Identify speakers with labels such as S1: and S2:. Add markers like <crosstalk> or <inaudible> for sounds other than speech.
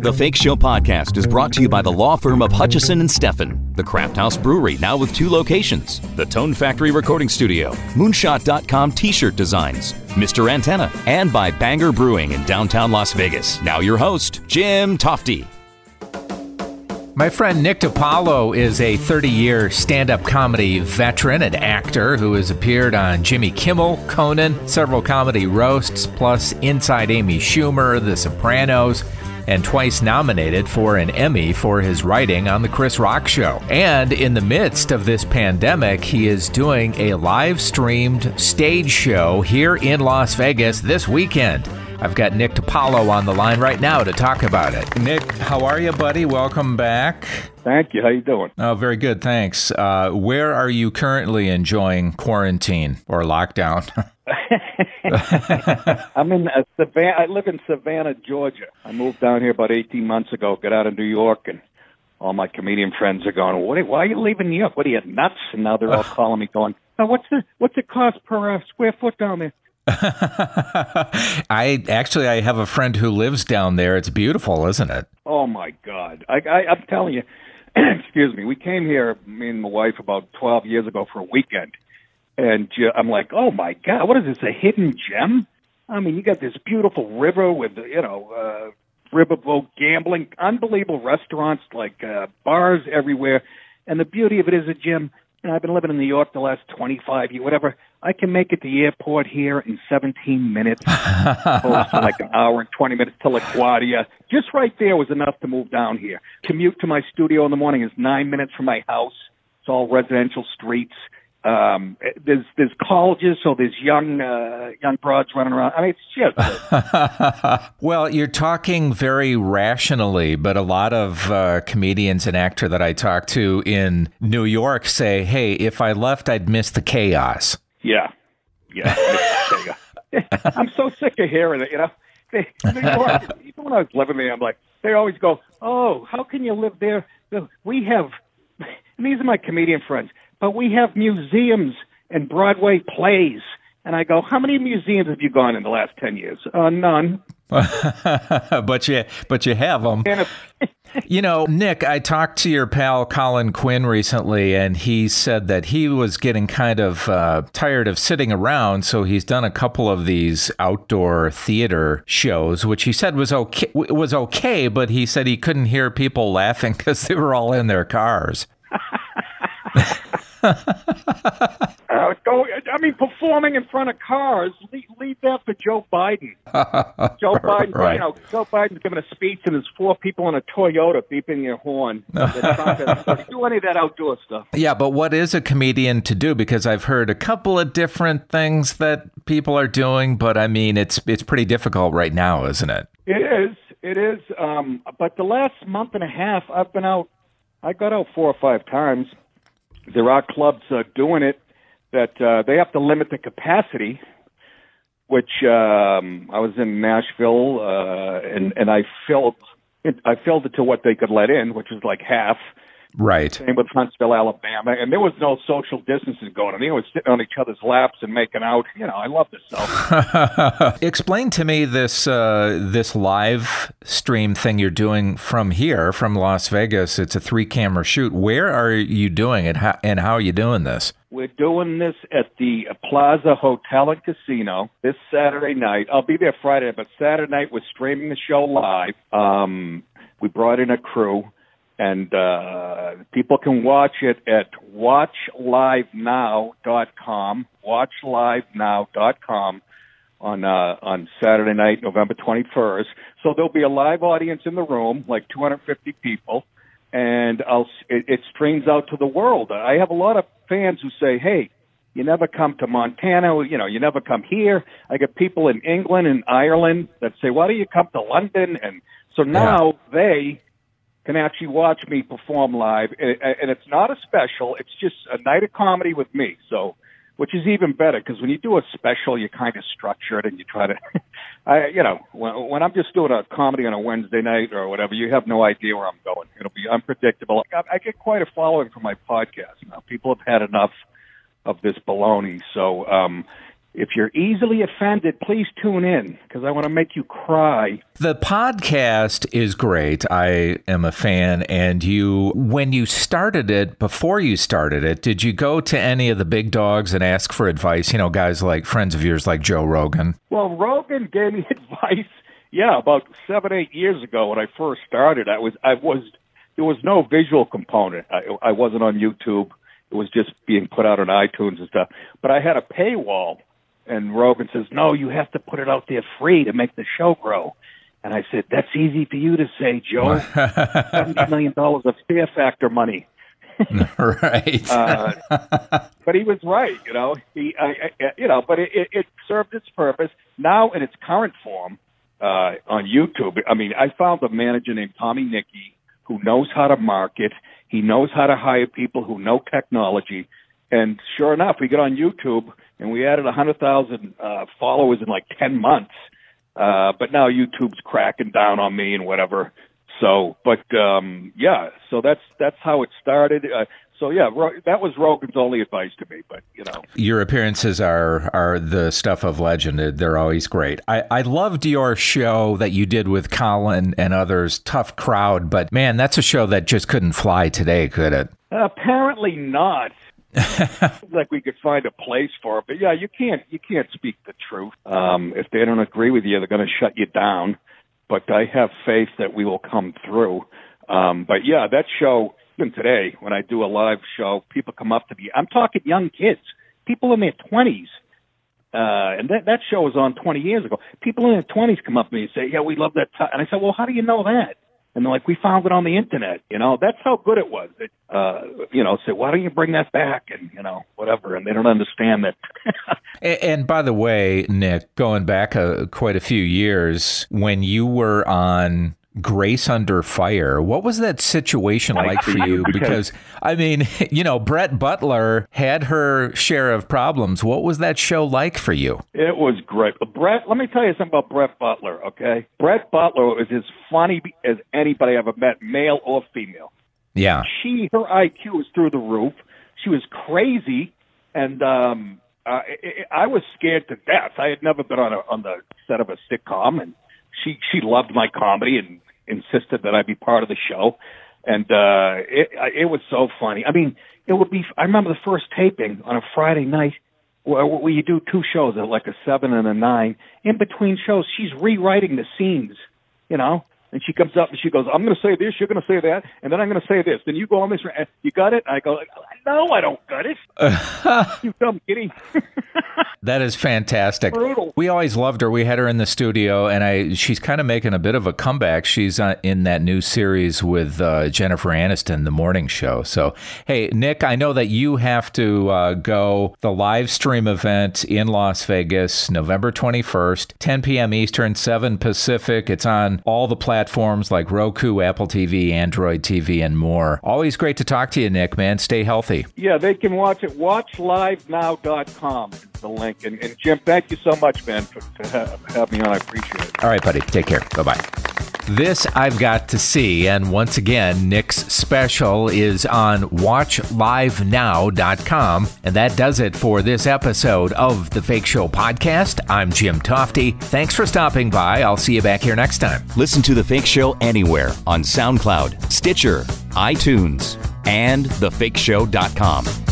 S1: The Fake Show podcast is brought to you by the law firm of Hutchison and Steffen, the Craft House Brewery, now with two locations, the Tone Factory Recording Studio, Moonshot.com t shirt designs, Mr. Antenna, and by Banger Brewing in downtown Las Vegas. Now, your host, Jim Tofte.
S2: My friend Nick DiPaolo is a 30 year stand up comedy veteran and actor who has appeared on Jimmy Kimmel, Conan, several comedy roasts, plus Inside Amy Schumer, The Sopranos, and twice nominated for an Emmy for his writing on The Chris Rock Show. And in the midst of this pandemic, he is doing a live streamed stage show here in Las Vegas this weekend. I've got Nick DiPaolo on the line right now to talk about it. Nick, how are you, buddy? Welcome back.
S3: Thank you. How you doing?
S2: Oh, very good, thanks. Uh, where are you currently enjoying quarantine or lockdown? <laughs> <laughs>
S3: I'm in uh, Savannah. I live in Savannah, Georgia. I moved down here about 18 months ago. Got out of New York, and all my comedian friends are going, "What? Why are you leaving New York? What are you nuts?" And now they're all calling me, going, oh, "What's the what's it cost per uh, square foot down there?" <laughs>
S2: I actually I have a friend who lives down there. It's beautiful, isn't it?
S3: Oh my God! I, I I'm telling you. <clears throat> excuse me. We came here, me and my wife, about 12 years ago for a weekend, and uh, I'm like, oh my God, what is this? A hidden gem? I mean, you got this beautiful river with you know uh, riverboat gambling, unbelievable restaurants, like uh, bars everywhere, and the beauty of it is a gym. And I've been living in New York the last 25 years, whatever. I can make it to the airport here in 17 minutes, <laughs> opposed to like an hour and 20 minutes to LaGuardia. Just right there was enough to move down here. Commute to my studio in the morning is nine minutes from my house. It's all residential streets. Um, there's there's colleges, so there's young uh, young broads running around. I mean, it's just. <laughs>
S2: well, you're talking very rationally, but a lot of uh, comedians and actor that I talk to in New York say, "Hey, if I left, I'd miss the chaos."
S3: Yeah, yeah. <laughs> I'm so sick of hearing it. You know, they, New York. Even when I was living there, I'm like, they always go, "Oh, how can you live there?" We have. And these are my comedian friends, but we have museums and Broadway plays. And I go, how many museums have you gone in the last ten years? Uh, none. <laughs>
S2: but you, but you have them. <laughs> you know, Nick, I talked to your pal Colin Quinn recently, and he said that he was getting kind of uh, tired of sitting around, so he's done a couple of these outdoor theater shows, which he said was okay. Was okay, but he said he couldn't hear people laughing <laughs> because they were all in their cars. <laughs>
S3: uh, go, I mean, performing in front of cars. Leave, leave that for Joe Biden. <laughs> Joe Biden, right. you know, Joe Biden's giving a speech, and there's four people in a Toyota beeping their horn. <laughs> to do any of that outdoor stuff.
S2: Yeah, but what is a comedian to do? Because I've heard a couple of different things that people are doing, but I mean, it's it's pretty difficult right now, isn't it?
S3: It is. It is. Um, but the last month and a half, I've been out. I got out four or five times there are clubs uh, doing it that uh, they have to limit the capacity. Which um, I was in Nashville uh, and and I filled I filled it to what they could let in, which was like half.
S2: Right.
S3: Same with Huntsville, Alabama, and there was no social distancing going on. They were sitting on each other's laps and making out. You know, I love this stuff. <laughs>
S2: Explain to me this uh, this live stream thing you're doing from here, from Las Vegas. It's a three camera shoot. Where are you doing it, and how are you doing this?
S3: We're doing this at the Plaza Hotel and Casino this Saturday night. I'll be there Friday, but Saturday night we're streaming the show live. Um, we brought in a crew and uh, people can watch it at watchlivenow.com. Watchlivenow.com on uh, on Saturday night, November 21st. So there'll be a live audience in the room, like 250 people, and I'll it, it streams out to the world. I have a lot of fans who say, "Hey, you never come to Montana, you know, you never come here." I get people in England and Ireland that say, "Why don't you come to London?" And so now yeah. they can actually watch me perform live, and it's not a special. It's just a night of comedy with me. So, which is even better because when you do a special, you kind of structure it and you try to, <laughs> I, you know, when, when I'm just doing a comedy on a Wednesday night or whatever, you have no idea where I'm going. It'll be unpredictable. I, I get quite a following from my podcast now. People have had enough of this baloney, so um, if you're easily offended, please tune in because I want to make you cry.
S2: The podcast is great. I am a fan. And you, when you started it, before you started it, did you go to any of the big dogs and ask for advice? You know, guys like friends of yours like Joe Rogan.
S3: Well, Rogan gave me <laughs> advice. Yeah, about seven, eight years ago when I first started, I was, I was, there was no visual component. I, I wasn't on YouTube. It was just being put out on iTunes and stuff. But I had a paywall and Rogan says, "No, you have to put it out there free to make the show grow." And I said, "That's easy for you to say, Joe. <laughs> Seventy million dollars of Fear Factor money." <laughs>
S2: right.
S3: uh, but he was right, you know. He, I, I, you know, but it, it, it served its purpose. Now, in its current form, uh, on YouTube, I mean, I found a manager named Tommy Nicky who knows how to market. He knows how to hire people who know technology. And sure enough, we get on YouTube and we added a hundred thousand uh, followers in like ten months. Uh, but now YouTube's cracking down on me and whatever. So, but um, yeah, so that's that's how it started. Uh, so yeah, Ro- that was Rogan's only advice to me. But you know,
S2: your appearances are are the stuff of legend. They're always great. I, I loved your show that you did with Colin and others. Tough crowd, but man, that's a show that just couldn't fly today, could it?
S3: Apparently not. <laughs> like we could find a place for it. But yeah, you can't you can't speak the truth. Um, if they don't agree with you, they're going to shut you down. But I have faith that we will come through. Um, but yeah, that show even today when I do a live show, people come up to me. I'm talking young kids, people in their twenties. Uh, and that that show was on 20 years ago. People in their 20s come up to me and say, "Yeah, we love that." T-. And I said, "Well, how do you know that?" And they're like, we found it on the internet. You know, that's how good it was. It, uh, you know, say, why don't you bring that back? And you know, whatever. And they don't understand that. <laughs>
S2: and, and, by the way, Nick, going back a, quite a few years, when you were on Grace Under Fire. What was that situation like for you? Because, I mean, <laughs> you know, Brett Butler had her share of problems. What was that show like for you?
S3: It was great. Brett, let me tell you something about Brett Butler, okay? Brett Butler was as funny as anybody I've ever met, male or female.
S2: Yeah.
S3: She, her IQ was through the roof. She was crazy. And, um, uh, I was scared to death. I had never been on a, on the set of a sitcom and she she loved my comedy and insisted that I be part of the show, and uh, it it was so funny. I mean, it would be. I remember the first taping on a Friday night where, where you do two shows, like a seven and a nine. In between shows, she's rewriting the scenes. You know, and she comes up and she goes, I'm going to say this, you're going to say that, and then I'm going to say this. Then you go on this, you got it? I go, no, I don't got it. <laughs> you dumb kitty. <laughs>
S2: that is fantastic.
S3: Brutal.
S2: We always loved her. We had her in the studio, and I she's kind of making a bit of a comeback. She's uh, in that new series with uh, Jennifer Aniston, The Morning Show. So, hey, Nick, I know that you have to uh, go the live stream event in Las Vegas, November 21st, 10 p.m. Eastern, 7 Pacific. It's on all the platforms like Roku, Apple TV, Android TV, and more. Always great to talk to you, Nick, man. Stay healthy.
S3: Yeah, they can watch it. WatchLiveNow.com is the link. And, and Jim, thank you so much, man, for, to have, have me on. I appreciate it.
S2: All right, buddy. Take care. Bye bye. This I've got to see. And once again, Nick's special is on WatchLiveNow.com. And that does it for this episode of the Fake Show podcast. I'm Jim Tofte. Thanks for stopping by. I'll see you back here next time.
S1: Listen to The Fake Show anywhere on SoundCloud, Stitcher, iTunes, and thefakeshow.com.